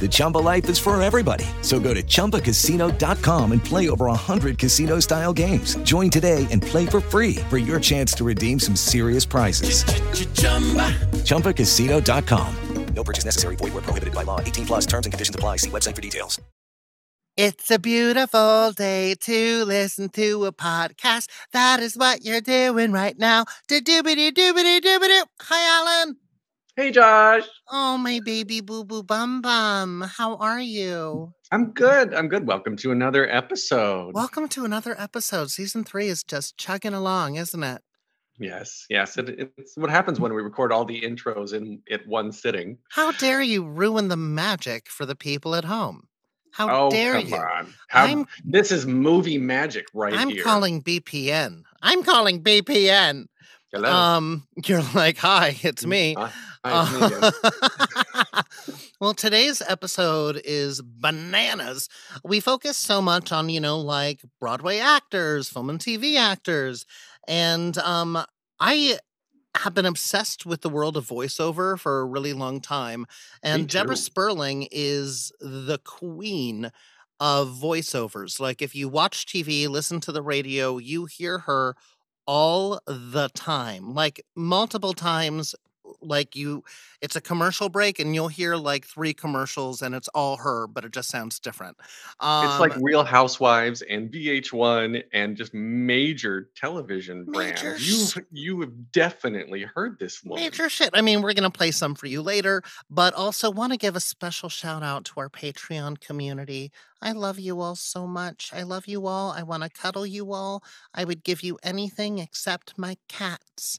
The Chumba life is for everybody. So go to ChumbaCasino.com and play over 100 casino style games. Join today and play for free for your chance to redeem some serious prizes. ChumbaCasino.com. No purchase necessary. Void where prohibited by law. 18 plus terms and conditions apply. See website for details. It's a beautiful day to listen to a podcast. That is what you're doing right now. Do-doobity doobity doobity. Hi, Alan. Hey, Josh. Oh, my baby boo boo bum bum. How are you? I'm good. I'm good. Welcome to another episode. Welcome to another episode. Season three is just chugging along, isn't it? Yes, yes. It, it's what happens when we record all the intros in at one sitting. How dare you ruin the magic for the people at home? How oh, dare come you? on. How, I'm- this is movie magic right I'm here. calling BPN. I'm calling BPN. Hello. Um, you're like, hi, it's me. Hi, hi, it's me. Uh, well, today's episode is bananas. We focus so much on, you know, like Broadway actors, film and TV actors. And um, I have been obsessed with the world of voiceover for a really long time. And Deborah. Sperling is the queen of voiceovers. Like if you watch TV, listen to the radio, you hear her all the time, like multiple times. Like you, it's a commercial break, and you'll hear like three commercials, and it's all her, but it just sounds different. Um, it's like Real Housewives and VH1 and just major television Major brands. You you have definitely heard this one. Major shit. I mean, we're going to play some for you later, but also want to give a special shout out to our Patreon community. I love you all so much. I love you all. I want to cuddle you all. I would give you anything except my cats.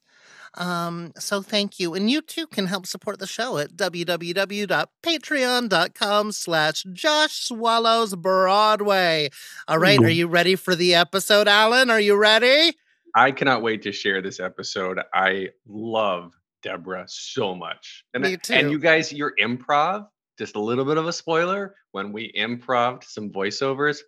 Um, so thank you. And you too can help support the show at www.patreon.com slash Josh Swallows Broadway. All right, are you ready for the episode, Alan? Are you ready? I cannot wait to share this episode. I love Deborah so much. And, Me and you guys, your improv, just a little bit of a spoiler. When we improv some voiceovers,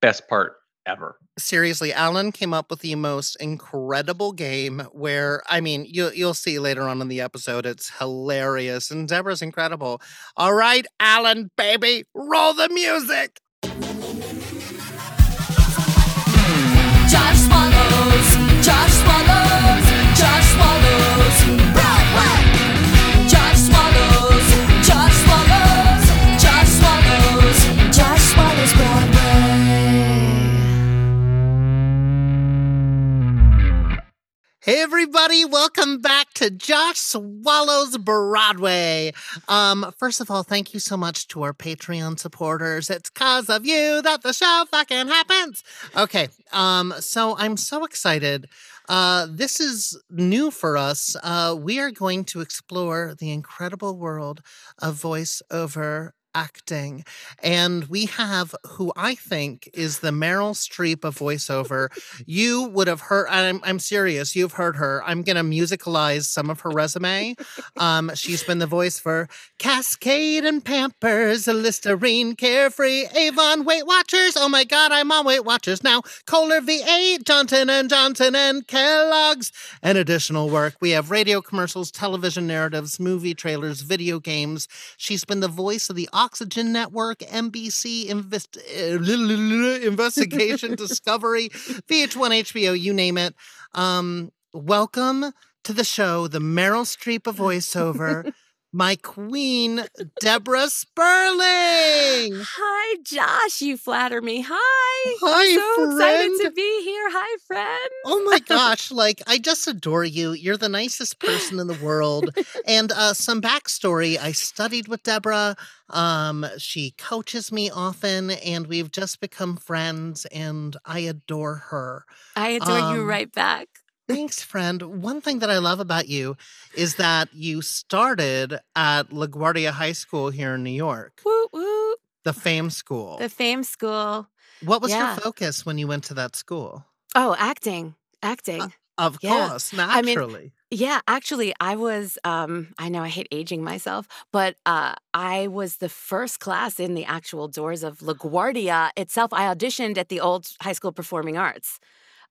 best part ever. seriously, Alan came up with the most incredible game where I mean, you you'll see later on in the episode, it's hilarious and Deborah's incredible. All right, Alan, baby, roll the music. Josh swallows, Hey everybody, welcome back to Josh Swallows Broadway. Um, first of all, thank you so much to our Patreon supporters. It's cause of you that the show fucking happens. Okay, um, so I'm so excited. Uh, this is new for us. Uh, we are going to explore the incredible world of voiceover acting. And we have who I think is the Meryl Streep of voiceover. you would have heard, I'm, I'm serious, you've heard her. I'm going to musicalize some of her resume. Um, she's been the voice for Cascade and Pampers, Listerine, Carefree, Avon, Weight Watchers. Oh my God, I'm on Weight Watchers now. Kohler V8, Johnson and Johnson and Kellogg's. And additional work. We have radio commercials, television narratives, movie trailers, video games. She's been the voice of the Oxygen Network, NBC Invest- uh, Investigation, Discovery, VH1, HBO, you name it. Um, welcome to the show, the Meryl Streep of voiceover, my queen, Deborah Sperling. Hi, Josh. You flatter me. Hi. Hi, I'm so excited to be here. Hi, friend. Oh my gosh, like I just adore you. You're the nicest person in the world. And uh some backstory, I studied with Deborah. Um she coaches me often and we've just become friends and I adore her. I adore you Um, right back. Thanks, friend. One thing that I love about you is that you started at LaGuardia High School here in New York, Woo woo. the fame school. The fame school. what was yeah. your focus when you went to that school? Oh, acting. Acting. Of Yeah. course, I mean, naturally. Yeah, actually, I was. Um, I know I hate aging myself, but uh, I was the first class in the actual doors of LaGuardia itself. I auditioned at the old High School Performing Arts.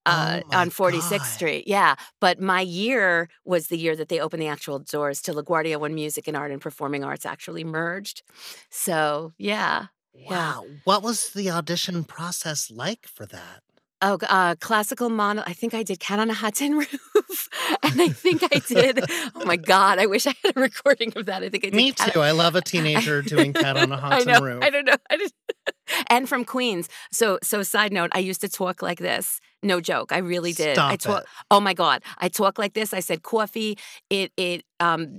Uh, Oh on 46th God. Street. Yeah. But my year was the year that they opened the actual doors to LaGuardia when music and art and performing arts actually merged. So, yeah. Yeah. Wow. What was the audition process like for that? Oh, uh, classical mono. I think I did Cat on a Hot Tin Roof. and I think I did. oh my God. I wish I had a recording of that. I think I did. Me Cat- too. I love a teenager doing cat on a hot tin roof. I don't know. I just and from Queens. So so side note, I used to talk like this. No joke. I really did. I talk it. Oh my god. I talk like this. I said coffee. It it um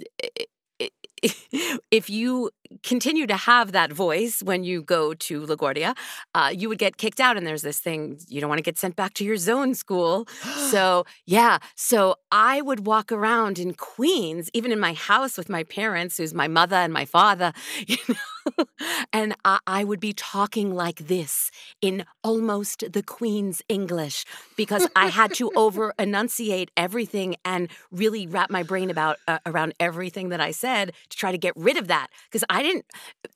it, if you continue to have that voice when you go to LaGuardia, uh, you would get kicked out. And there's this thing you don't want to get sent back to your zone school. So, yeah. So I would walk around in Queens, even in my house with my parents, who's my mother and my father, you know, and I, I would be talking like this in almost the Queen's English because I had to over enunciate everything and really wrap my brain about uh, around everything that I said to try to get rid of that because I didn't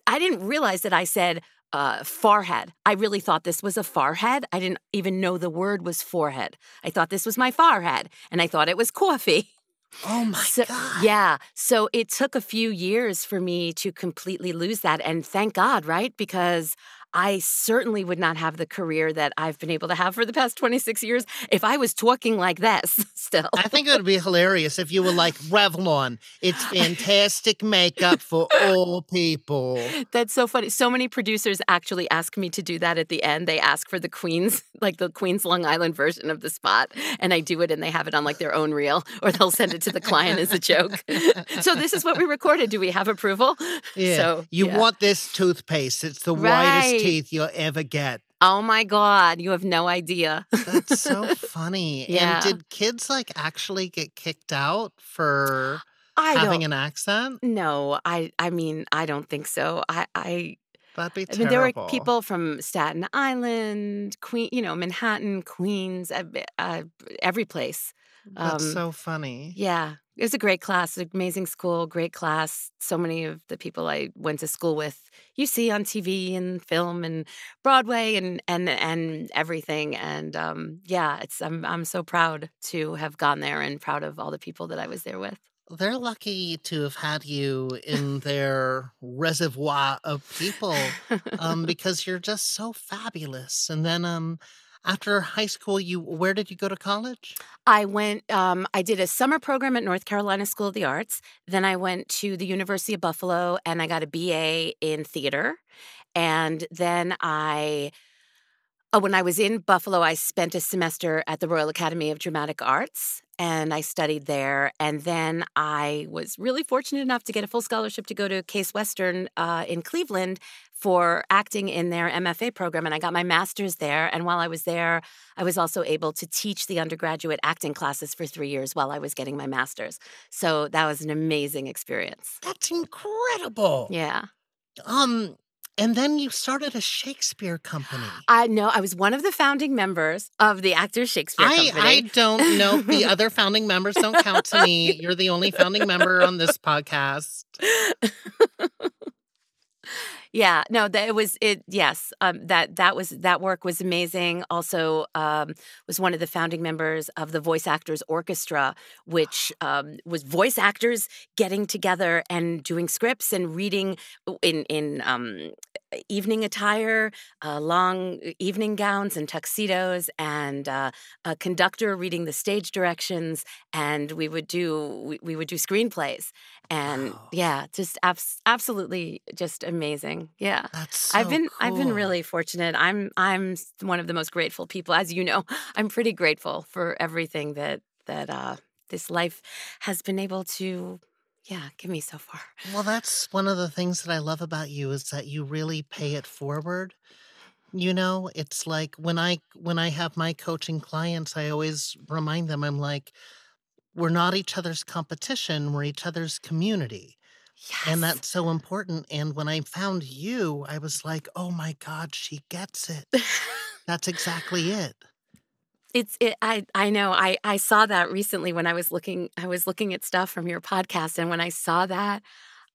I didn't realize that I said uh, forehead. I really thought this was a forehead. I didn't even know the word was forehead. I thought this was my forehead, and I thought it was coffee. Oh my So- God. Yeah. So it took a few years for me to completely lose that. And thank God, right? Because I certainly would not have the career that I've been able to have for the past 26 years if I was talking like this still. I think it would be hilarious if you were like Revlon. It's fantastic makeup for all people. That's so funny. So many producers actually ask me to do that at the end. They ask for the Queen's, like the Queen's Long Island version of the spot, and I do it and they have it on like their own reel or they'll send it to the client as a joke. so this is what we recorded. Do we have approval? Yeah. So you yeah. want this toothpaste. It's the Right. whitest teeth you'll ever get. Oh my God, you have no idea. That's so funny. Yeah. And did kids like actually get kicked out for I having an accent? No, I I mean, I don't think so. I I That'd be I terrible. mean, there were people from Staten Island, Queen, you know, Manhattan, Queens, uh, uh, every place. That's um, so funny. Yeah, it was a great class, amazing school, great class. So many of the people I went to school with, you see on TV and film and Broadway and and and everything. And um, yeah, it's I'm I'm so proud to have gone there and proud of all the people that I was there with. They're lucky to have had you in their reservoir of people um, because you're just so fabulous. And then um, after high school, you where did you go to college? I went, um, I did a summer program at North Carolina School of the Arts. Then I went to the University of Buffalo and I got a BA in theater. And then I, oh, when I was in Buffalo, I spent a semester at the Royal Academy of Dramatic Arts and I studied there. And then I was really fortunate enough to get a full scholarship to go to Case Western uh, in Cleveland for acting in their MFA program. And I got my master's there. And while I was there, I was also able to teach the undergraduate acting classes for three years while I was getting my master's. So that was an amazing experience. That's incredible. Yeah. Um, and then you started a Shakespeare company. I know I was one of the founding members of the Actors Shakespeare I, Company. I don't know. The other founding members don't count to me. You're the only founding member on this podcast. yeah no that it was it yes um that that was that work was amazing. Also um was one of the founding members of the voice actors orchestra which um was voice actors getting together and doing scripts and reading in in um evening attire uh, long evening gowns and tuxedos and uh, a conductor reading the stage directions and we would do we, we would do screenplays. And Wow. yeah just abs- absolutely just amazing yeah. That's so i've been i've been really fortunate. I'm i'm one of the most grateful people as you know. I'm pretty grateful for everything that that uh this life has been able to yeah give me so far. Well, that's one of the things that I love about you is that you really pay it forward. You know, it's like when I when I have my coaching clients, I always remind them I'm like we're not each other's competition, we're each other's community. Yes. And that's so important. And when I found you, I was like, "Oh my god, she gets it." That's exactly it. It's it, I I know I I saw that recently when I was looking I was looking at stuff from your podcast and when I saw that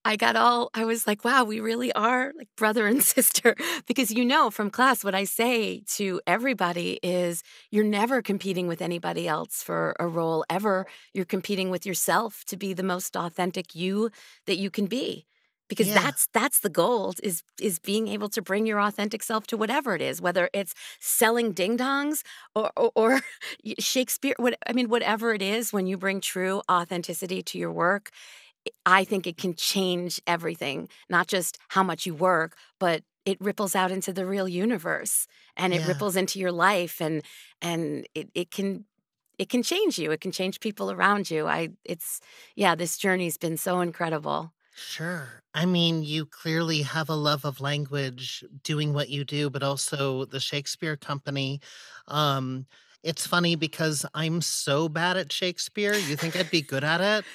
I got all I was like wow we really are like brother and sister because you know from class what I say to everybody is you're never competing with anybody else for a role ever you're competing with yourself to be the most authentic you that you can be because Yeah. that's that's the goal is is being able to bring your authentic self to whatever it is whether it's selling ding dongs or, or, or Shakespeare. What I mean, whatever it is, when you bring true authenticity to your work, I think it can change everything. Not just how much you work, but it ripples out into the real universe, and it Yeah. ripples into your life, and and it it can. It can change you. It can change people around you. I it's yeah, this journey's been so incredible. Sure. I mean, you clearly have a love of language doing what you do, but also the Shakespeare Company. Um, it's funny because I'm so bad at Shakespeare. You think I'd be good at it?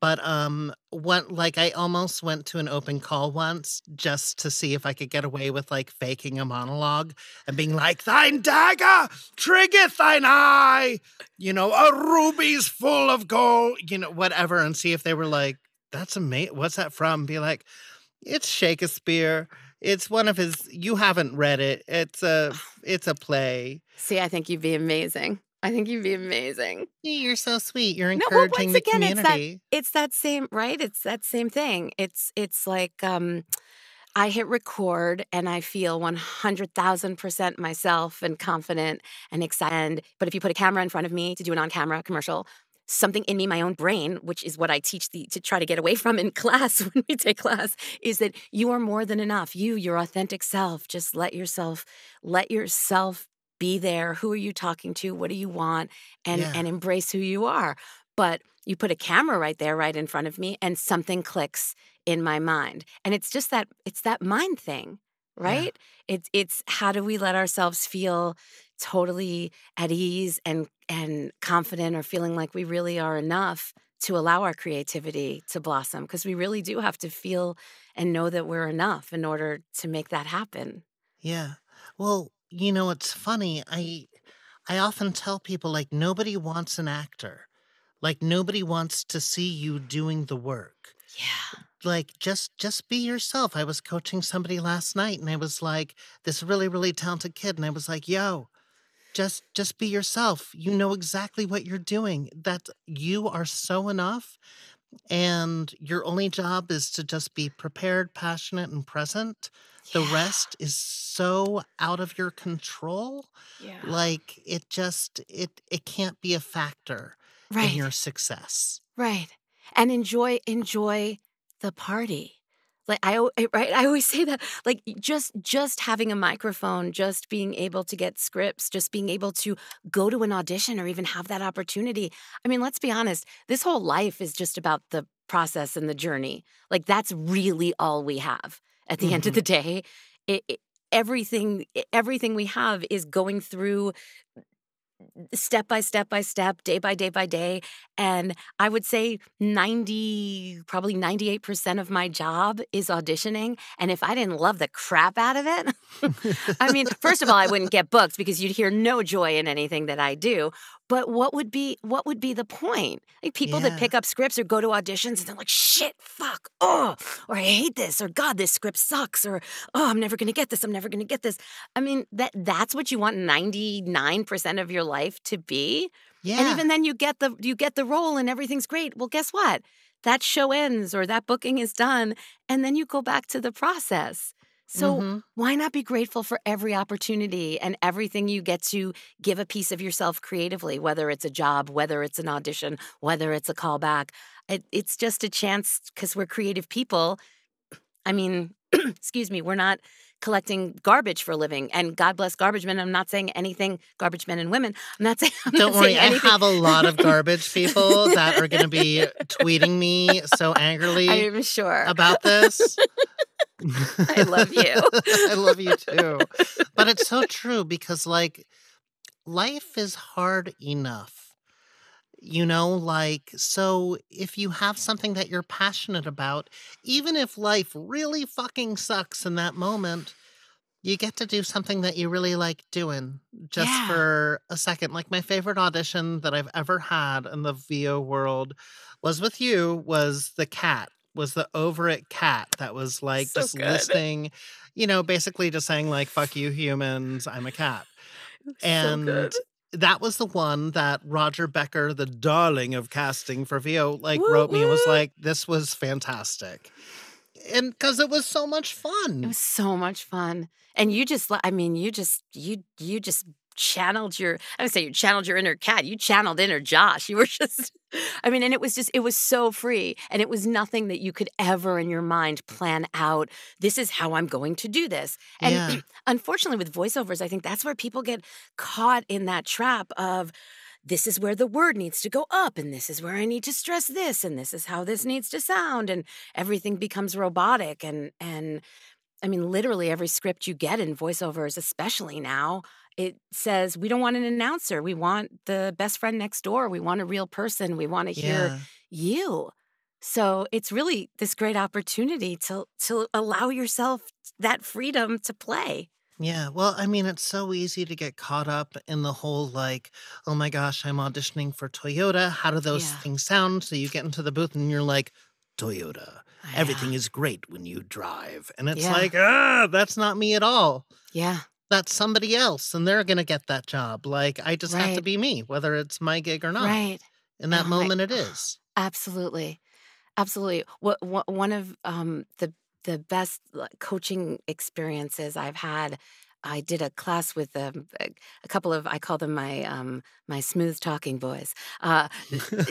But um what like I almost went to an open call once just to see if I could get away with like faking a monologue and being like, Thine dagger triggeth thine eye, you know, a ruby's full of gold, you know, whatever, and see if they were like, That's amazing. What's that from? Be like, It's Shakespeare. It's one of his you haven't read it. It's a it's a play. See, I think you'd be amazing. I think you'd be amazing. You're so sweet. You're No, well, encouraging once the again, it's that- community. it's that same right it's that same thing it's it's like um i hit record and i feel 100000% myself and confident and excited but if you put a camera in front of me to do an on-camera commercial something in me my own brain which is what i teach the to try to get away from in class when we take class is that you are more than enough you your authentic self just let yourself let yourself be there who are you talking to what do you want and Yeah. and embrace who you are. But you put a camera right there right in front of me and something clicks in my mind. And it's just that it's that mind thing right? It's it's how do we let ourselves feel totally at ease and and confident or feeling like we really are enough to allow our creativity to blossom? Because we really do have to feel and know that we're enough in order to make that happen. Yeah. Well, you know, it's funny. I I often tell people like nobody wants an actor. Like nobody wants to see you doing the work. yeah Like just just be yourself. I was coaching somebody last night and I was like this really really talented kid and I was like, "Yo, just just be yourself. You know exactly what you're doing. That you are so enough and your only job is to just be prepared, passionate and present. The rest is so out of your control. yeah Like it just it it can't be a factor right in your success. Right. And enjoy enjoy the party. Like I right I always say that like just just having a microphone, just being able to get scripts, just being able to go to an audition or even have that opportunity. I mean, let's be honest, this whole life is just about the process and the journey. Like that's really all we have at the end of Mhm. the day. It, it- everything everything we have is going through step by step by step, day by day by day. And I would say 90, probably 98% of my job is auditioning. And if I didn't love the crap out of it, I mean, first of all, I wouldn't get booked because you'd hear no joy in anything that I do. But what would be what would be the point? Like people Yeah. that pick up scripts or go to auditions and they're like, shit, fuck, oh, or I hate this, or God, this script sucks, or oh, I'm never gonna get this, I'm never gonna get this. I mean, that that's what you want 99% of your life to be. Yeah. And even then you get the you get the role and everything's great. Well, guess what? That show ends or that booking is done and then you go back to the process. So Mhm. why not be grateful for every opportunity and everything you get to give a piece of yourself creatively, whether it's a job, whether it's an audition, whether it's a callback. It, it's just a chance because we're creative people. I mean, excuse me, we're not collecting garbage for a living. And God bless garbage men. I'm not saying anything, garbage men and women. I'm not saying, I'm Don't not worry, saying I have a lot of garbage people that are going to be tweeting me so angrily I'm sure. about this. I love you. I love you too. But it's so true because, like, life is hard enough. You know, like, so if you have something that you're passionate about, even if life really fucking sucks in that moment, you get to do something that you really like doing just Yeah. for a second. Like my favorite audition that I've ever had in the VO world was with you was the cat, was the over it cat that was like So just good. listening, you know, basically just saying like fuck you humans, I'm a cat. And that was the one that Roger Becker, the darling of casting for VO, like Woo, wrote me and was like, this was fantastic. And because it was so much fun. It was so much fun. And you just, I mean, you just, you, you just channeled your, I would say you channeled your inner cat. You channeled inner Josh. You were just, I mean, and it was just, it was so free. And it was nothing that you could ever in your mind plan out. This is how I'm going to do this. And Yeah. unfortunately, with voiceovers, I think that's where people get caught in that trap of, this is where the word needs to go up, and this is where I need to stress this, and this is how this needs to sound, and everything becomes robotic. And and I mean, literally every script you get in voiceovers, especially now, it says we don't want an announcer. We want the best friend next door. We want a real person. We want to hear Yeah. you. So it's really this great opportunity to to allow yourself that freedom to play. Yeah, well, I mean, it's so easy to get caught up in the whole like, oh my gosh, I'm auditioning for Toyota. How do those Yeah. things sound? So you get into the booth and you're like, Toyota, everything Yeah. is great when you drive. And it's Yeah. like, ah, that's not me at all. Yeah. That's somebody else, and they're going to get that job. Like, I just have to be me, whether it's my gig or not. Right. In that Oh, moment, it is. Absolutely, absolutely. What, what one of um, the the best coaching experiences I've had. I did a class with um, a, a couple of I call them my um, my smooth talking boys. Uh,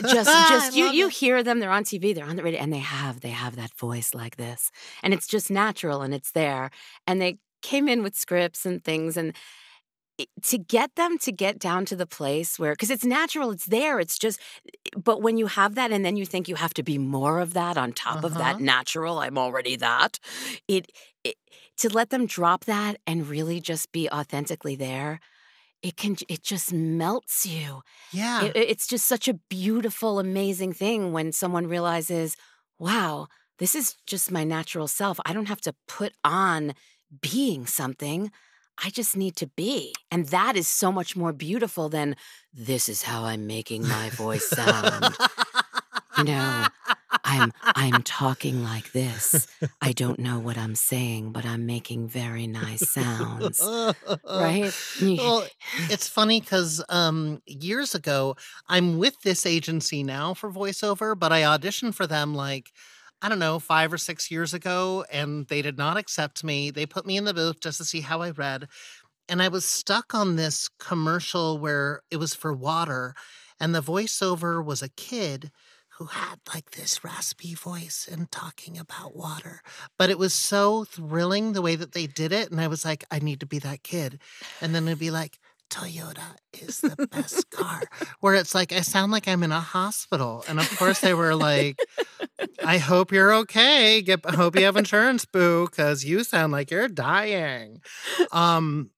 just just you you it. hear them. They're on TV. They're on the radio, and they have they have that voice like this, and it's just natural and it's there. And they came in with scripts and things and to get them to get down to the place where because it's natural it's there it's just but when you have that and then you think you have to be more of that on top of that Uh-huh. natural i'm already that it, it to let them drop that and really just be authentically there it can it just melts you Yeah. it, it's just such a beautiful amazing thing when someone realizes wow this is just my natural self i don't have to put on being something I just need to be. And that is so much more beautiful than this is how I'm making my voice sound. you know, I'm I'm talking like this. I don't know what I'm saying, but I'm making very nice sounds. right? well, it's funny because um, years ago, I'm with this agency now for voiceover, but I auditioned for them like, I don't know, five or six years ago, and they did not accept me. They put me in the booth just to see how I read. And I was stuck on this commercial where it was for water, and the voiceover was a kid who had like this raspy voice and talking about water. But it was so thrilling the way that they did it. And I was like, I need to be that kid. And then it'd be like, Toyota is the best car. Where it's like, I sound like I'm in a hospital. And of course, they were like, I hope you're okay. Get, hope you have insurance, boo, because you sound like you're dying. Um,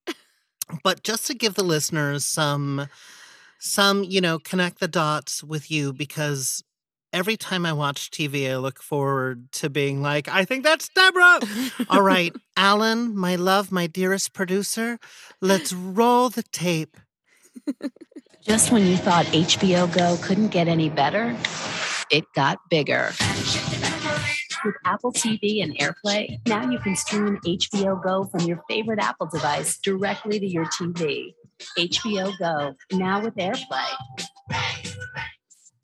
but just to give the listeners some some, you know, connect the dots with you because every time I watch TV, I look forward to being like, I think that's Deborah. All right, Alan, my love, my dearest producer, let's roll the tape. Just when you thought HBO Go couldn't get any better, it got bigger. With Apple TV and AirPlay, now you can stream HBO Go from your favorite Apple device directly to your TV. HBO Go, now with AirPlay.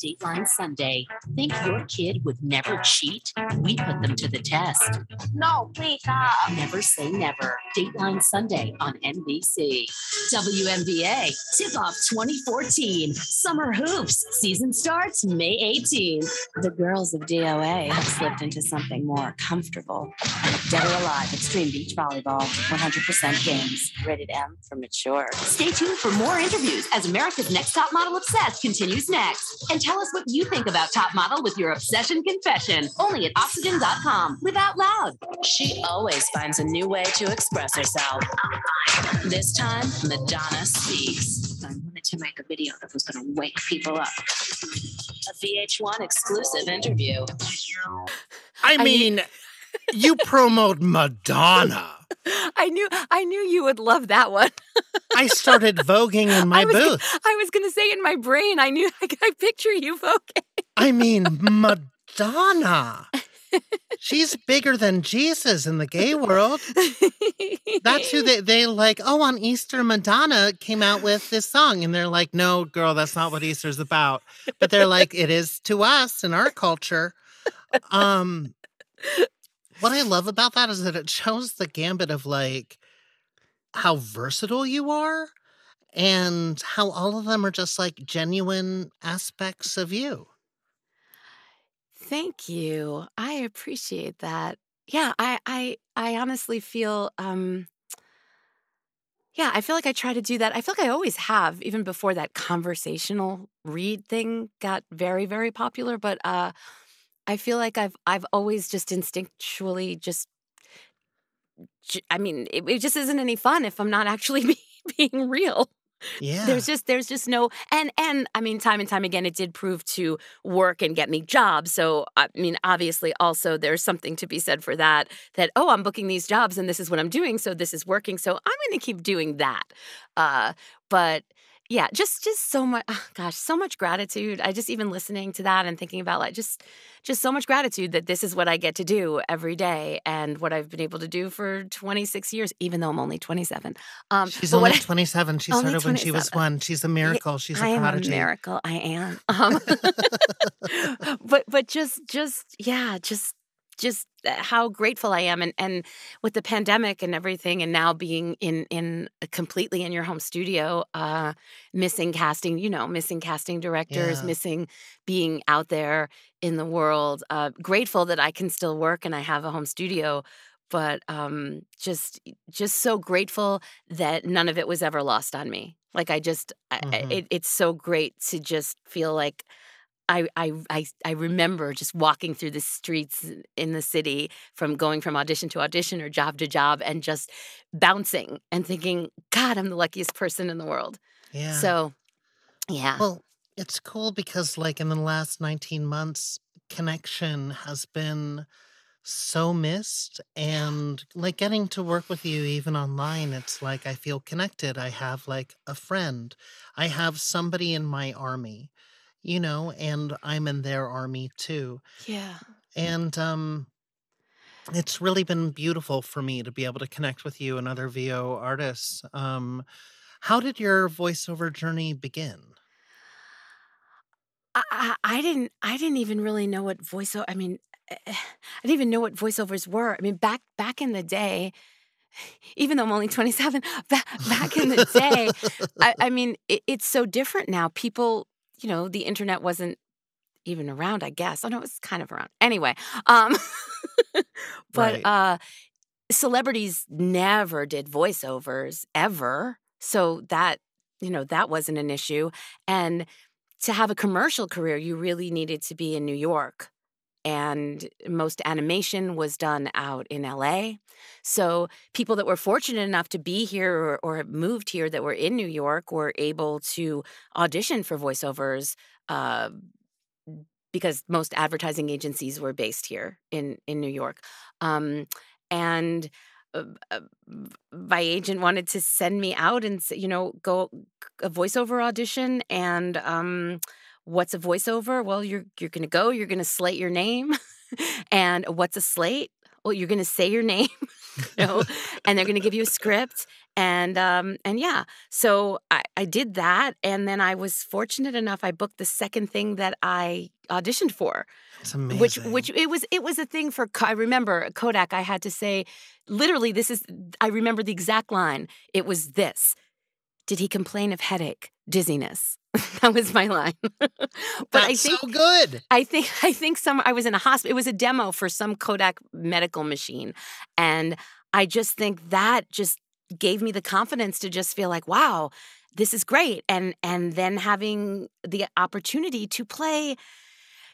Dateline Sunday. Think your kid would never cheat? We put them to the test. No, please stop. Never say never. Dateline Sunday on NBC. WNBA Tip Off 2014. Summer Hoops. Season starts May 18th. The girls of DOA have slipped into something more comfortable. Dead or Alive Extreme Beach Volleyball. 100% games. Rated M for mature. Stay tuned for more interviews as America's Next Top Model Obsessed continues next. And tell us what you think about Top Model with your obsession confession. Only at Oxygen.com. Live out loud. She always finds a new way to express herself. This time, Madonna speaks. I wanted to make a video that was going to wake people up. A VH1 exclusive interview. I mean, you promote Madonna. I knew I knew you would love that one. I started voguing in my I booth. I was going to say in my brain, I knew I, I picture you voguing. I mean, Madonna. She's bigger than Jesus in the gay world. That's who they they like. Oh, on Easter, Madonna came out with this song, and they're like, "No, girl, that's not what Easter's about." But they're like, "It is to us in our culture." Um, what I love about that is that it shows the gambit of like how versatile you are, and how all of them are just like genuine aspects of you. Thank you. I appreciate that. Yeah, I I I honestly feel um yeah, I feel like I try to do that. I feel like I always have, even before that conversational read thing got very, very popular. But uh I feel like I've I've always just instinctually just I mean, it, it just isn't any fun if I'm not actually be, being real. Yeah. There's just there's just no and and I mean time and time again it did prove to work and get me jobs. So I mean obviously also there's something to be said for that that oh I'm booking these jobs and this is what I'm doing so this is working so I'm going to keep doing that. Uh but yeah, just just so much oh, gosh, so much gratitude. I just even listening to that and thinking about like just just so much gratitude that this is what I get to do every day and what I've been able to do for 26 years even though I'm only 27. Um She's only what I- 27. She started when she was one. She's a miracle. She's a I am a miracle. I am. Um, but but just just yeah, just just how grateful I am, and and with the pandemic and everything, and now being in in completely in your home studio, uh, missing casting, you know, missing casting directors, Yeah. missing being out there in the world. Uh, grateful that I can still work and I have a home studio. But um, just, just so grateful that none of it was ever lost on me. Like I just, I, I- it, it's so great to just feel like I, I I I remember just walking through the streets in the city from going from audition to audition or job to job and just bouncing and thinking, God, I'm the luckiest person in the world. Yeah. So, yeah. Well, it's cool because, like, in the last 19 months, connection has been so missed. And, like, getting to work with you even online, it's like I feel connected. I have, like, a friend, I have somebody in my army, you know, and I'm in their army too. yeah. And, um, it's really been beautiful for me to be able to connect with you and other VO artists. Um, how did your voiceover journey begin? I, I I didn't I didn't even really know what voiceover. I mean, I didn't even know what voiceovers were. I mean, back back in the day, even though I'm only 27, back, back in the day, I, I mean, it, it's so different now. People, you know, the internet wasn't even around. I guess. I know it was kind of around. Anyway, um, but Right. uh, celebrities never did voiceovers ever, so that you know that wasn't an issue, and to have a commercial career, you really needed to be in New York. And most animation was done out in LA. So people that were fortunate enough to be here or, or moved here that were in New York were able to audition for voiceovers. Uh, because most advertising agencies were based here in in New York, um, and uh, uh, my agent wanted to send me out and you know go a voiceover audition and um, what's a voiceover? Well you're you're going to go you're going to slate your name. And what's a slate? Well you're going to say your name you know and they're going to give you a script. And um and yeah so I, I did that. And then i was fortunate enough i booked the second thing that i auditioned for which which it was it was a thing for i remember kodak i had to say literally this is i remember the exact line it was this did he complain of headache dizziness that was my line but That's i think so good. I think I think some I was in a hospital. It was a demo for some Kodak medical machine, and I just think that just gave me the confidence to just feel like, wow, this is great, and and then having the opportunity to play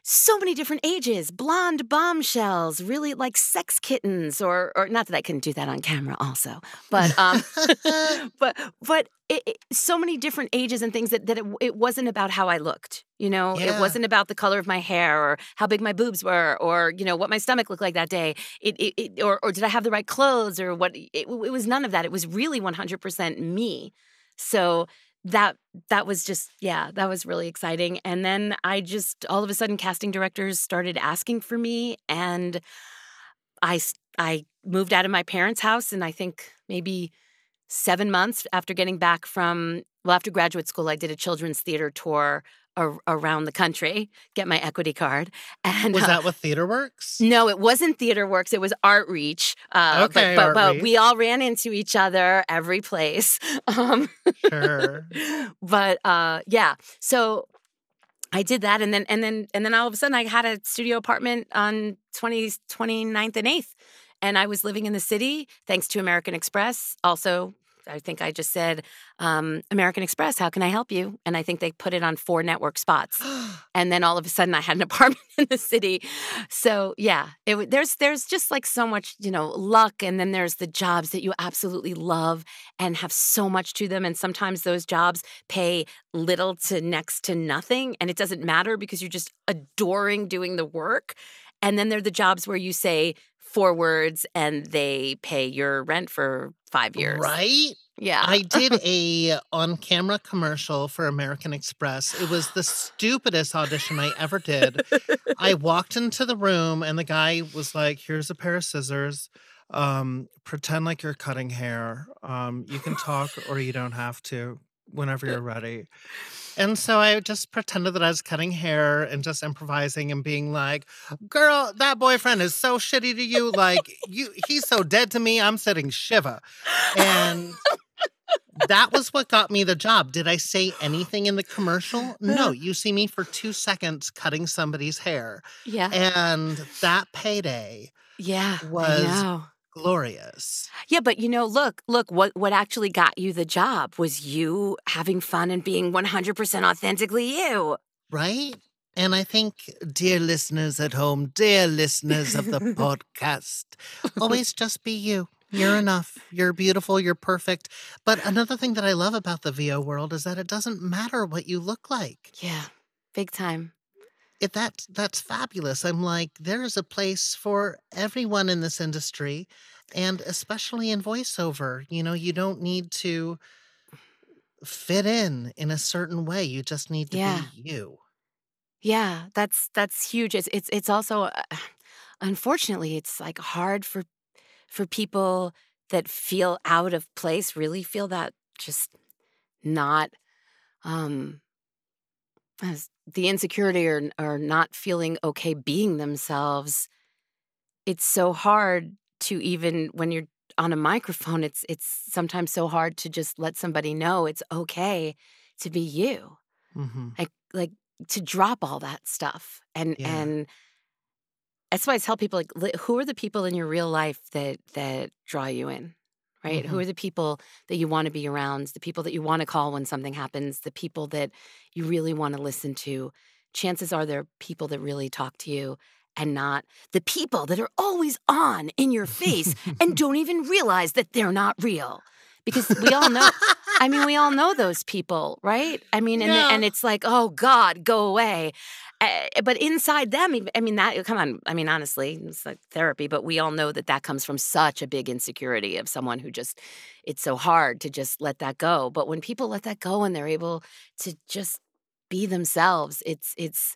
so many different ages blonde bombshells really like sex kittens or or not that i couldn't do that on camera also but um but but it, it- so many different ages and things that, that it, it wasn't about how i looked you know? Yeah. it wasn't about the color of my hair or how big my boobs were or you know what my stomach looked like that day. It, it, it or, or did i have the right clothes or what? It, it was none of that. It was really 100% me. So that that was just yeah that was really exciting. And then i just all of a sudden casting directors started asking for me and i i moved out of my parents house and i think maybe seven months after getting back from well after graduate school i did a children's theater tour ar- around the country get my equity card and Was uh, that with TheaterWorks? no, it wasn't TheaterWorks. It was Art Reach. Uh, Okay, but, but, but we all ran into each other every place. Um, Sure. but uh, yeah, so I did that, and then and then and then all of a sudden I had a studio apartment on 20, 29th and eighth, and I was living in the city thanks to American Express. Also. I think I just said, um, American Express, how can I help you? And I think they put it on four network spots and then all of a sudden I had an apartment in the city. So yeah, it, there's there's just like so much you know luck, and then there's the jobs that you absolutely love and have so much to them, and sometimes those jobs pay little to next to nothing, and it doesn't matter because you're just adoring doing the work. And then there are the jobs where you say four words and they pay your rent for five years. Right? Yeah. I did a on-camera commercial for American Express. It was the stupidest audition I ever did. I walked into the room and the guy was like, "Here's a pair of scissors. Um, pretend like you're cutting hair. Um, you can talk or you don't have to whenever uh, you're ready." And so I just pretended that I was cutting hair and just improvising and being like, "Girl, that boyfriend is so shitty to you. Like, you, he's so dead to me. I'm sitting shiva." And that was what got me the job. Did I say anything in the commercial? Uh-huh. No. You see me for two seconds cutting somebody's hair. yeah. And that payday yeah. Was-. Glorious. Yeah, but you know, look, look, what what actually got you the job was you having fun and being 100% authentically you. Right? And I think, dear listeners at home, dear listeners of the podcast, always just be you. You're enough. You're beautiful. You're perfect. But another thing that I love about the VO world is that it doesn't matter what you look like. Yeah. Big time. It, that, that's fabulous. I'm like, there is a place for everyone in this industry, and especially in voiceover. You know, you don't need to fit in in a certain way. You just need to Yeah. be you. Yeah, that's that's huge. It's it's it's also uh, unfortunately it's like hard for for people that feel out of place, really feel that just not um as the insecurity or or not feeling okay being themselves. It's so hard to even when you're on a microphone, it's it's sometimes so hard to just let somebody know it's okay to be you Mm-hmm. like like to drop all that stuff and Yeah. and that's why I tell people like who are the people in your real life that that draw you in right who Mhm. are the people that you want to be around the people that you want to call when something happens the people that you really want to listen to chances are they're people that really talk to you and not the people that are always on in your face and don't even realize that they're not real. Because we all know, I mean, we all know those people, right? I mean, and, Yeah. and it's like, oh God, go away. Uh, but inside them, I mean, that, come on, I mean, honestly, it's like therapy, but we all know that that comes from such a big insecurity of someone who just, it's so hard to just let that go. But when people let that go and they're able to just be themselves, it's, it's,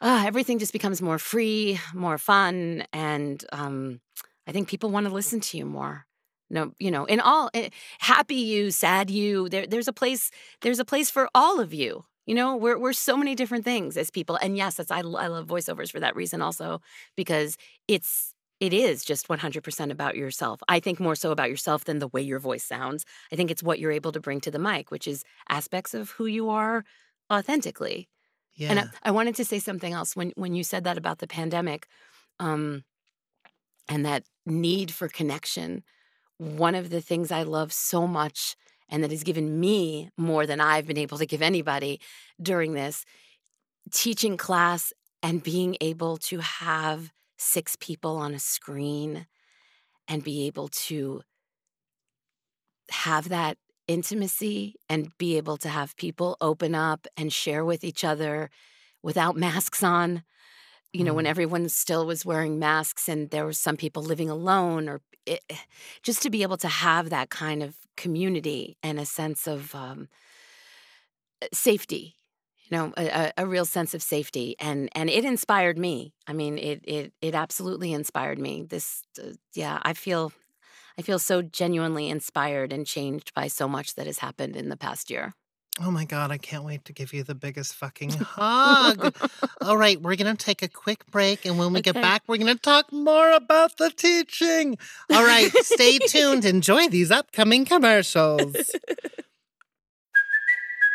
uh, everything just becomes more free, more fun. And um, I think people want to listen to you more. No, you know, in all eh, happy you, sad you, there, there's a place, there's a place for all of you. You know, we're we're so many different things as people, and yes, that's I, I love voiceovers for that reason also because it's it is just 100% about yourself. I think more so about yourself than the way your voice sounds. I think it's what you're able to bring to the mic, which is aspects of who you are authentically. Yeah. And I, I wanted to say something else when when you said that about the pandemic, um, and that need for connection. One of the things I love so much, and that has given me more than I've been able to give anybody during this, teaching class and being able to have six people on a screen and be able to have that intimacy and be able to have people open up and share with each other without masks on. You know, when mm-hmm. everyone still was wearing masks and there were some people living alone, or it, just to be able to have that kind of community and a sense of um, safety, you know, a, a- a real sense of safety, and and it inspired me. I mean, it it it absolutely inspired me. This, uh, yeah, I feel I feel so genuinely inspired and changed by so much that has happened in the past year. Oh my God, I can't wait to give you the biggest fucking hug. All right, we're going to take a quick break. And when we get back, we're going to talk more about the teaching. All right, stay tuned. Enjoy these upcoming commercials.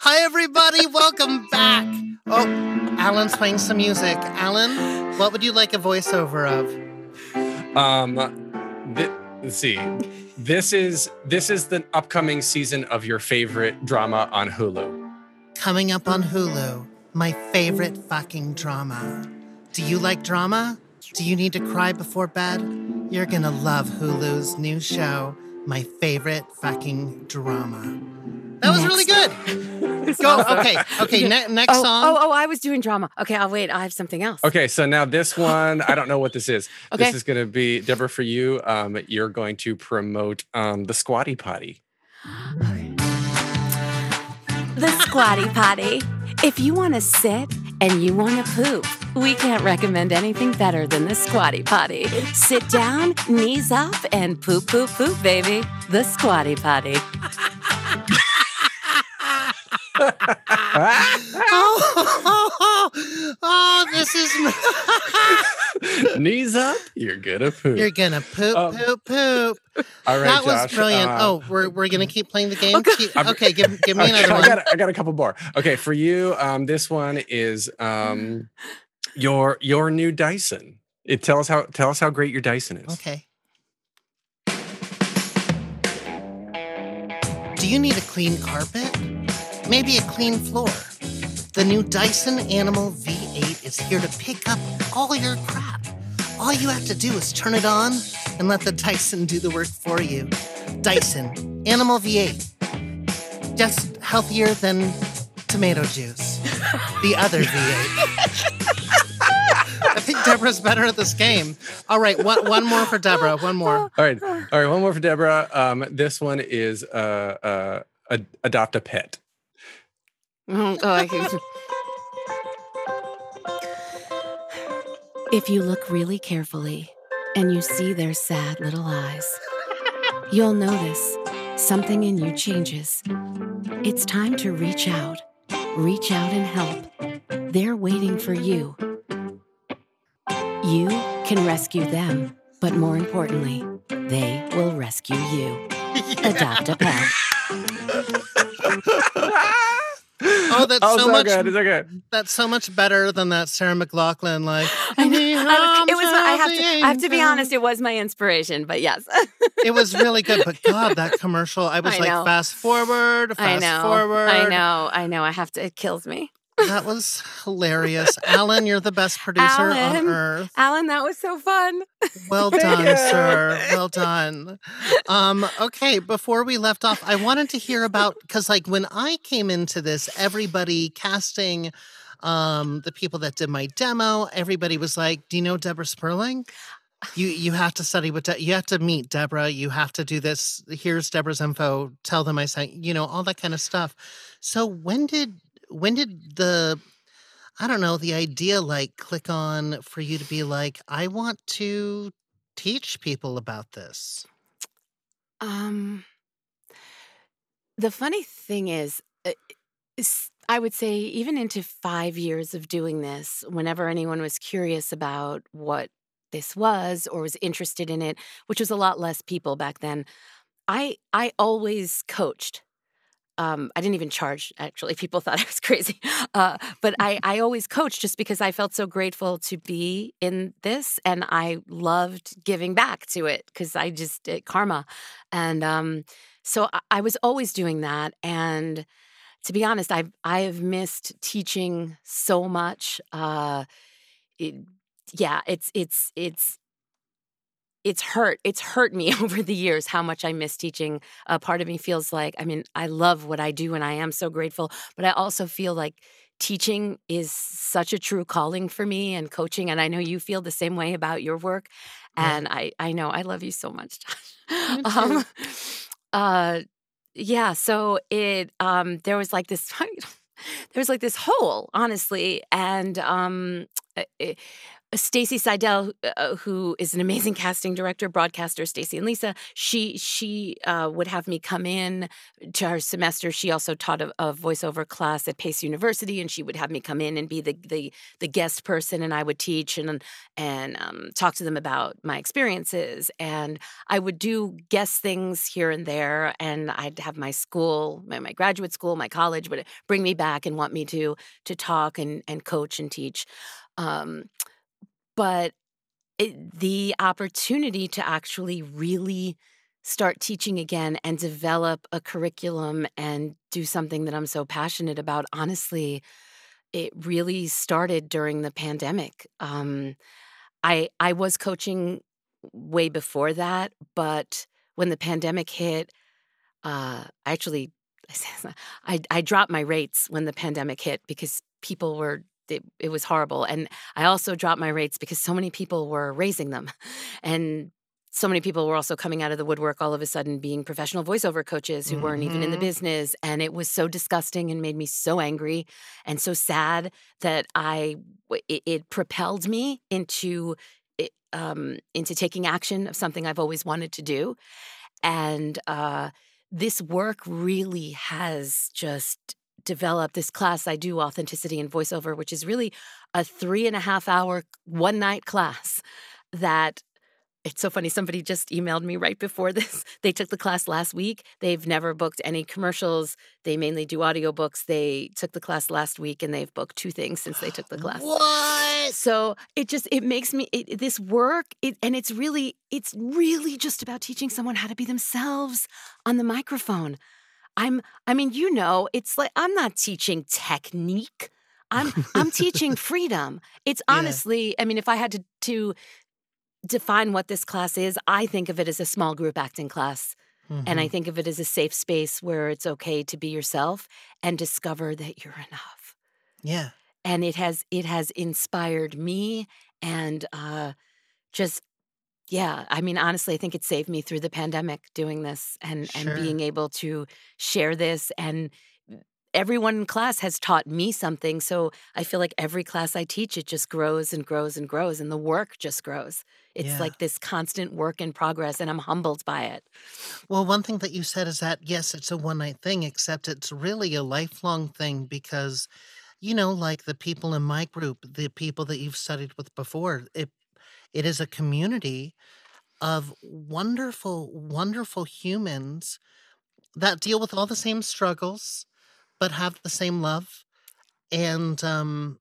Hi, everybody. Welcome back. Oh, Alan's playing some music. Alan, what would you like a voiceover of? Um, th- let's see. This is this is the upcoming season of your favorite drama on Hulu. Coming up on Hulu, my favorite fucking drama. Do you like drama? Do you need to cry before bed? You're gonna love Hulu's new show, My Favorite Fucking Drama. That was really good. Go. Okay. Okay. Ne- next oh, song. Oh, oh, I was doing drama. Okay, I'll wait. I have something else. Okay, so now this one, I don't know what this is. Okay. This is going to be Deborah for you. Um, you're going to promote um the Squatty Potty. The squatty potty. If you want to sit and you want to poop, we can't recommend anything better than the squatty potty. Sit down, knees up, and poop, poop, poop, baby. The squatty potty. oh, oh, this is. Knees up, you're gonna poop. You're gonna poop, Um, poop, poop. all right, that was brilliant. uh, oh, we're, we're gonna keep playing the game. Keep- okay, give, give me Okay, another I one. got, I got a couple more. Okay, for you, um, this one is um, your your new Dyson. It tell us how tell us how great your Dyson is. Okay. Do you need a clean carpet? Maybe a clean floor? The new Dyson Animal V8 is here to pick up all your crap. All you have to do is turn it on and let the Dyson do the work for you. Dyson Animal V8. Just healthier than tomato juice. The other V8. I think Deborah's better at this game. All right, one, one more for Deborah. One more. All right, all right. One more for Deborah. Um, this one is uh, uh, ad- adopt a pet. Mhm. Oh, I can. If you look really carefully and you see their sad little eyes, you'll notice something in you changes. It's time to reach out. Reach out and help. They're waiting for you. You can rescue them, but more importantly, they will rescue you. Adopt a pet. Oh, that's Oh, so, so much. good, so good. That's so much better than that Sarah McLachlan. Like I know. I- it was. My, I have to. I have to be honest. It was my inspiration, but yes. it was really good. But God, that commercial! I was I like, fast forward, I know. forward. I know. I know. I have to. It kills me. That was hilarious, Alan. You're the best producer Alan, on earth. Alan, that was so fun. Well done, sir. Well done. Um, okay, before we left off, I wanted to hear about because, like, when I came into this, everybody casting um, the people that did my demo, everybody was like, "Do you know Deborah Sperling? You you have to study with De- you have to meet Deborah. You have to do this. Here's Deborah's info. Tell them I sent you know all that kind of stuff." So when did when did the I don't know, the idea like click on for you to be like, I want to teach people about this. Um, the funny thing is, uh, is, I would say, even into five years of doing this, whenever anyone was curious about what this was or was interested in it, which was a lot less people back then, I I always coached. Um, I didn't even charge. Actually, people thought I was crazy, uh, but I I always coached just because I felt so grateful to be in this, and I loved giving back to it because I just it, karma, and um, so I, I was always doing that. And to be honest, I've I've missed teaching so much. Uh, it, yeah, it's it's it's it's hurt. It's hurt me over the years how much I miss teaching. A part of me feels like, I mean, I love what I do and I am so grateful, but I also feel like teaching is such a true calling for me and coaching. And I know you feel the same way about your work. And I, I know I love you so much, Josh. Um, uh, yeah. So it, um, there was like this, there was like this hole, honestly. And, um, it, Stacy Seidel, uh, who is an amazing casting director, broadcaster, Stacy and Lisa, she she uh, would have me come in to her semester. She also taught a, a voiceover class at Pace University, and she would have me come in and be the the, the guest person, and I would teach and and um, talk to them about my experiences. And I would do guest things here and there, and I'd have my school, my, my graduate school, my college would bring me back and want me to to talk and and coach and teach. Um, but it, the opportunity to actually really start teaching again and develop a curriculum and do something that I'm so passionate about, honestly, it really started during the pandemic. Um, I I was coaching way before that, but when the pandemic hit, uh, I actually I, I dropped my rates when the pandemic hit because people were it, it was horrible. And I also dropped my rates because so many people were raising them. And so many people were also coming out of the woodwork all of a sudden being professional voiceover coaches who weren't even in the Mhm. business. And it was so disgusting and made me so angry and so sad that I, it, it propelled me into, um, into taking action of something I've always wanted to do. And uh, this work really has just developed this class I do, Authenticity and Voiceover, which is really a three and a half hour, one night class that it's so funny. Somebody just emailed me right before this. They took the class last week. They've never booked any commercials. They mainly do audiobooks. They took the class last week and they've booked two things since they took the class. What? So it just it makes me it, this work it, and it's really it's really just about teaching someone how to be themselves on the microphone. I'm I mean you know it's like I'm not teaching technique. I'm I'm teaching freedom. It's Yeah. honestly I mean if I had to to define what this class is, I think of it as a small group acting class. And I Mhm. think of it as a safe space where it's okay to be yourself and discover that you're enough Yeah. and it has it has inspired me and uh, just yeah i mean honestly i think it saved me through the pandemic doing this and Sure. and being able to share this and everyone in class has taught me something so i feel like every class i teach it just grows and grows and grows and the work just grows it's Yeah. like this constant work in progress and i'm humbled by it Well, one thing that you said is that yes, it's a one night thing, except it's really a lifelong thing because, you know, like the people in my group, the people that you've studied with before, it it is a community of wonderful, wonderful humans that deal with all the same struggles, but have the same love. And um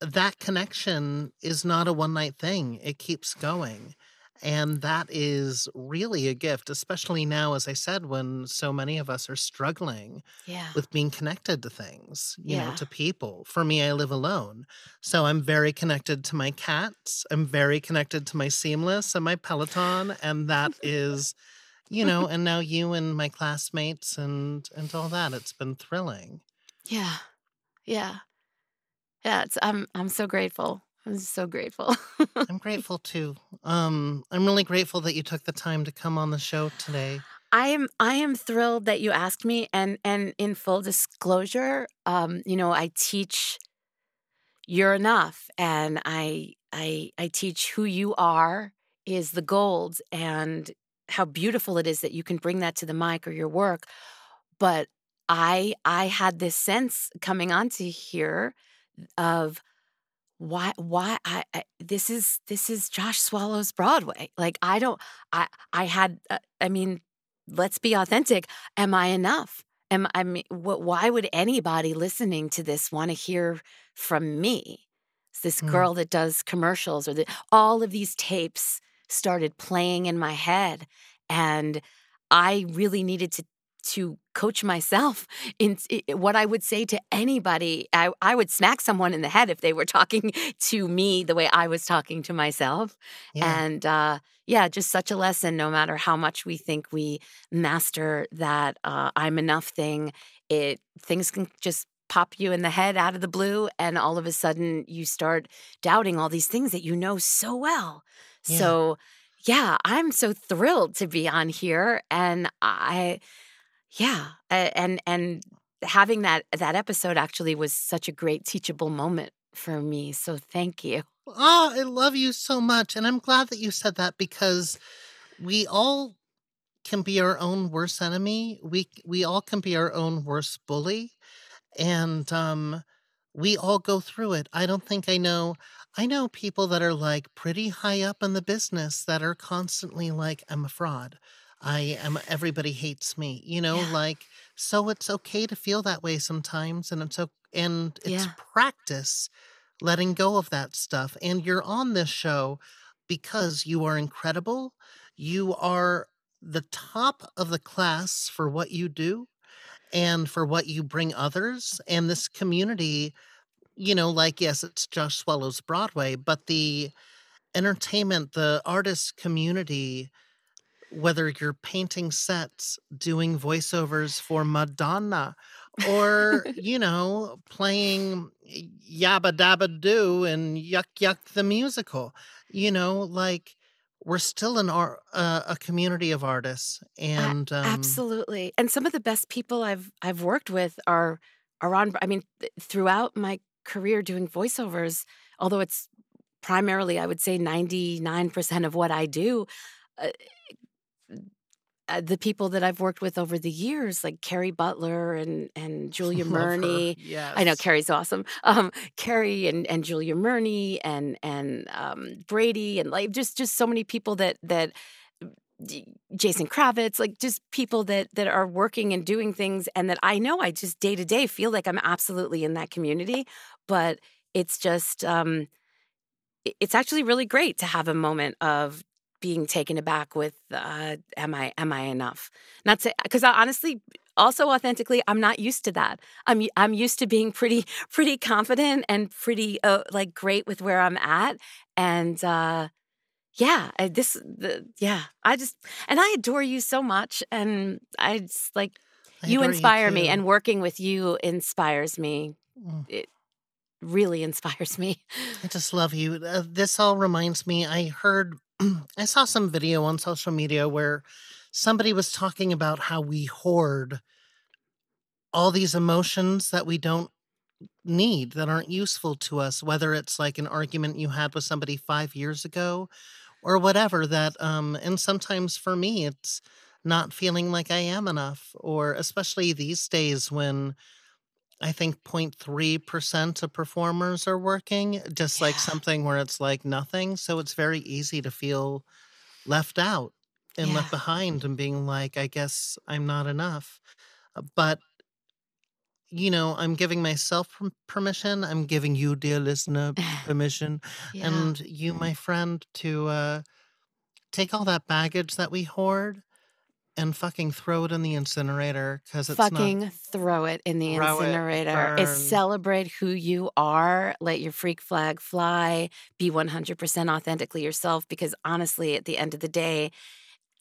that connection is not a one night thing. It keeps going. And that is really a gift, especially now, as I said, when so many of us are struggling yeah with being connected to things, you know, to people. For me, I live alone. So I'm very connected to my cats. I'm very connected to my Seamless and my Peloton. And that is, you know, and now you and my classmates and and all that. It's been thrilling. yeah yeah yeah it's i'm i'm so grateful i'm so grateful I'm grateful too. Um, I'm really grateful that you took the time to come on the show today. I am I am thrilled that you asked me and and in full disclosure, um, you know, I teach you're enough and I I I teach who you are is the gold and how beautiful it is that you can bring that to the mic or your work. But I I had this sense coming onto here of why why I, I this is this is Josh Swallow's Broadway. Like I don't I I had uh, I mean let's be authentic. Am I enough? Am I mean what why would anybody listening to this want to hear from me? It's this Mm. girl that does commercials or the, all of these tapes started playing in my head and I really needed to to coach myself in i- what I would say to anybody. I, I would smack someone in the head if they were talking to me the way I was talking to myself. Yeah. And uh, yeah, just such a lesson. No matter how much we think we master that uh, I'm enough thing, it things can just pop you in the head out of the blue, and all of a sudden you start doubting all these things that you know so well. Yeah. So yeah, I'm so thrilled to be on here, and I yeah, and and having that that episode actually was such a great teachable moment for me. So thank you. Oh, I love you so much. And I'm glad that you said that because we all can be our own worst enemy. We we all can be our own worst bully. And um we all go through it. I don't think I know I know people that are like pretty high up in the business that are constantly like I'm a fraud. I am everybody hates me. You know, Yeah. like so it's okay to feel that way sometimes and it's o- and it's Yeah. practice letting go of that stuff. And you're on this show because you are incredible. You are the top of the class for what you do and for what you bring others. And this community, you know, like, yes, it's Josh Swallow's Broadway, but the entertainment, the artist community, whether you're painting sets, doing voiceovers for Madonna, or, you know, playing Yabba Dabba Doo and Yuck Yuck the musical, you know, like we're still an art, uh, a community of artists. And um, Absolutely. And some of the best people I've I've worked with are are on I mean th- throughout my career doing voiceovers, although it's primarily I would say 99% of what I do uh, uh, the people that I've worked with over the years, like Kerry Butler and and Julia. Murney. Yes. I know Kerry's awesome. Um, Kerry and and Julia Murney and and um, Brady and like just just so many people that that Jason Kravits, like just people that that are working and doing things, and that I know I just day to day feel like I'm absolutely in that community. But it's just um, it's actually really great to have a moment of being taken aback with uh, am I am I enough? Not to because honestly also authentically I'm not used to that. I'm I'm used to being pretty pretty confident and pretty uh, like great with where I'm at and uh yeah, I, this the yeah, I just and I adore you so much and I just like I you adore you inspire me and working with you inspires me. Mm. It, really inspires me. I just love you. Uh, this all reminds me. I heard, I saw some video on social media where somebody was talking about how we hoard all these emotions that we don't need, that aren't useful to us, whether it's like an argument you had with somebody five years ago or whatever that um and sometimes for me it's not feeling like I am enough or especially these days when I think 0.3% of performers are working, just like something where it's like nothing. So it's very easy to feel left out and Yeah. left behind and being like, I guess I'm not enough. Uh, But, you know, I'm giving myself permission. I'm giving you, dear listener, permission. Yeah. And you, my friend, to uh, take all that baggage that we hoard and fucking throw it in the incinerator because it's Fucking not. throw it in the Throw it, incinerator. Is celebrate who you are. Let your freak flag fly. Be 100% authentically yourself because honestly, at the end of the day,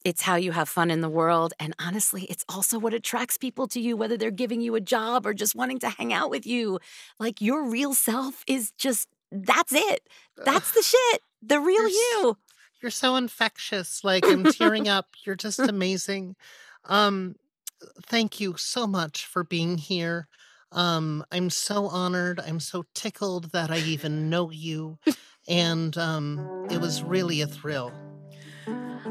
it's how you have fun in the world. And honestly, it's also what attracts people to you, whether they're giving you a job or just wanting to hang out with you. Like your real self is just, that's it. That's the shit. The real You're you. You're so infectious. Like I'm tearing up. You're just amazing. Um, thank you so much for being here. Um, I'm so honored. I'm so tickled that I even know you. And um, it was really a thrill.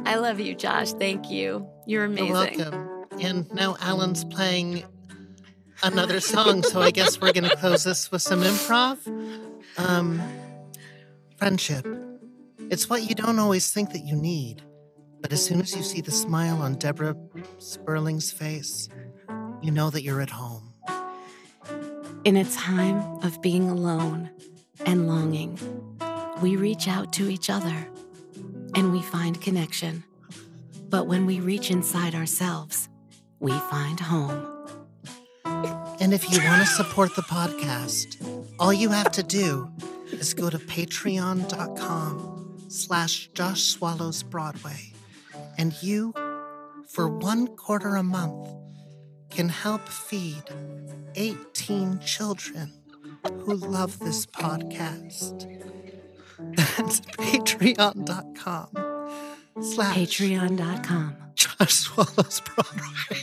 I love you, Josh. Thank you. You're amazing. You're welcome. And now Alan's playing another song, so I guess we're gonna close this with some improv. Um, friendship. It's what you don't always think that you need, but as soon as you see the smile on Deborah Sperling's face, you know that you're at home. In a time of being alone and longing, we reach out to each other and we find connection. But when we reach inside ourselves, we find home. And if you want to support the podcast, all you have to do is go to patreon.com slash Josh Swallows Broadway. And you, for one quarter a month, can help feed 18 children who love this podcast. That's patreon.com slash Patreon.com. Josh Swallows Broadway.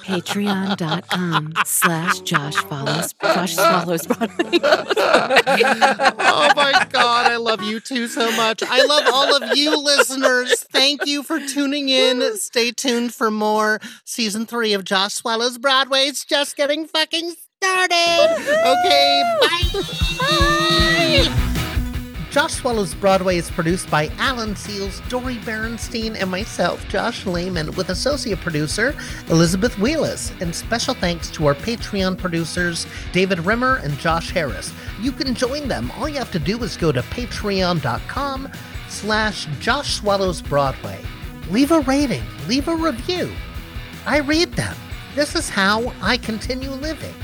Patreon.com slash Josh follows Josh swallows Broadway. oh my God, I love you too so much. I love all of you listeners. Thank you for tuning in. Stay tuned for more. Season three of Josh Swallows Broadway. It's just getting fucking started. Okay, bye. Josh Swallows Broadway is produced by Alan Seals, Dori Berinstein, and myself, Josh Lehman, with associate producer Elizabeth Wheelis. And special thanks to our Patreon producers, David Rimmer and Josh Harris. You can join them. All you have to do is go to patreon.com slash Josh Swallows Broadway. Leave a rating, leave a review. I read them. This is how I continue living.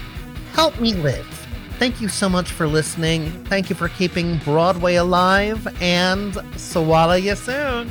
Help me live. Thank you so much for listening. Thank you for keeping Broadway alive, and swallow you soon.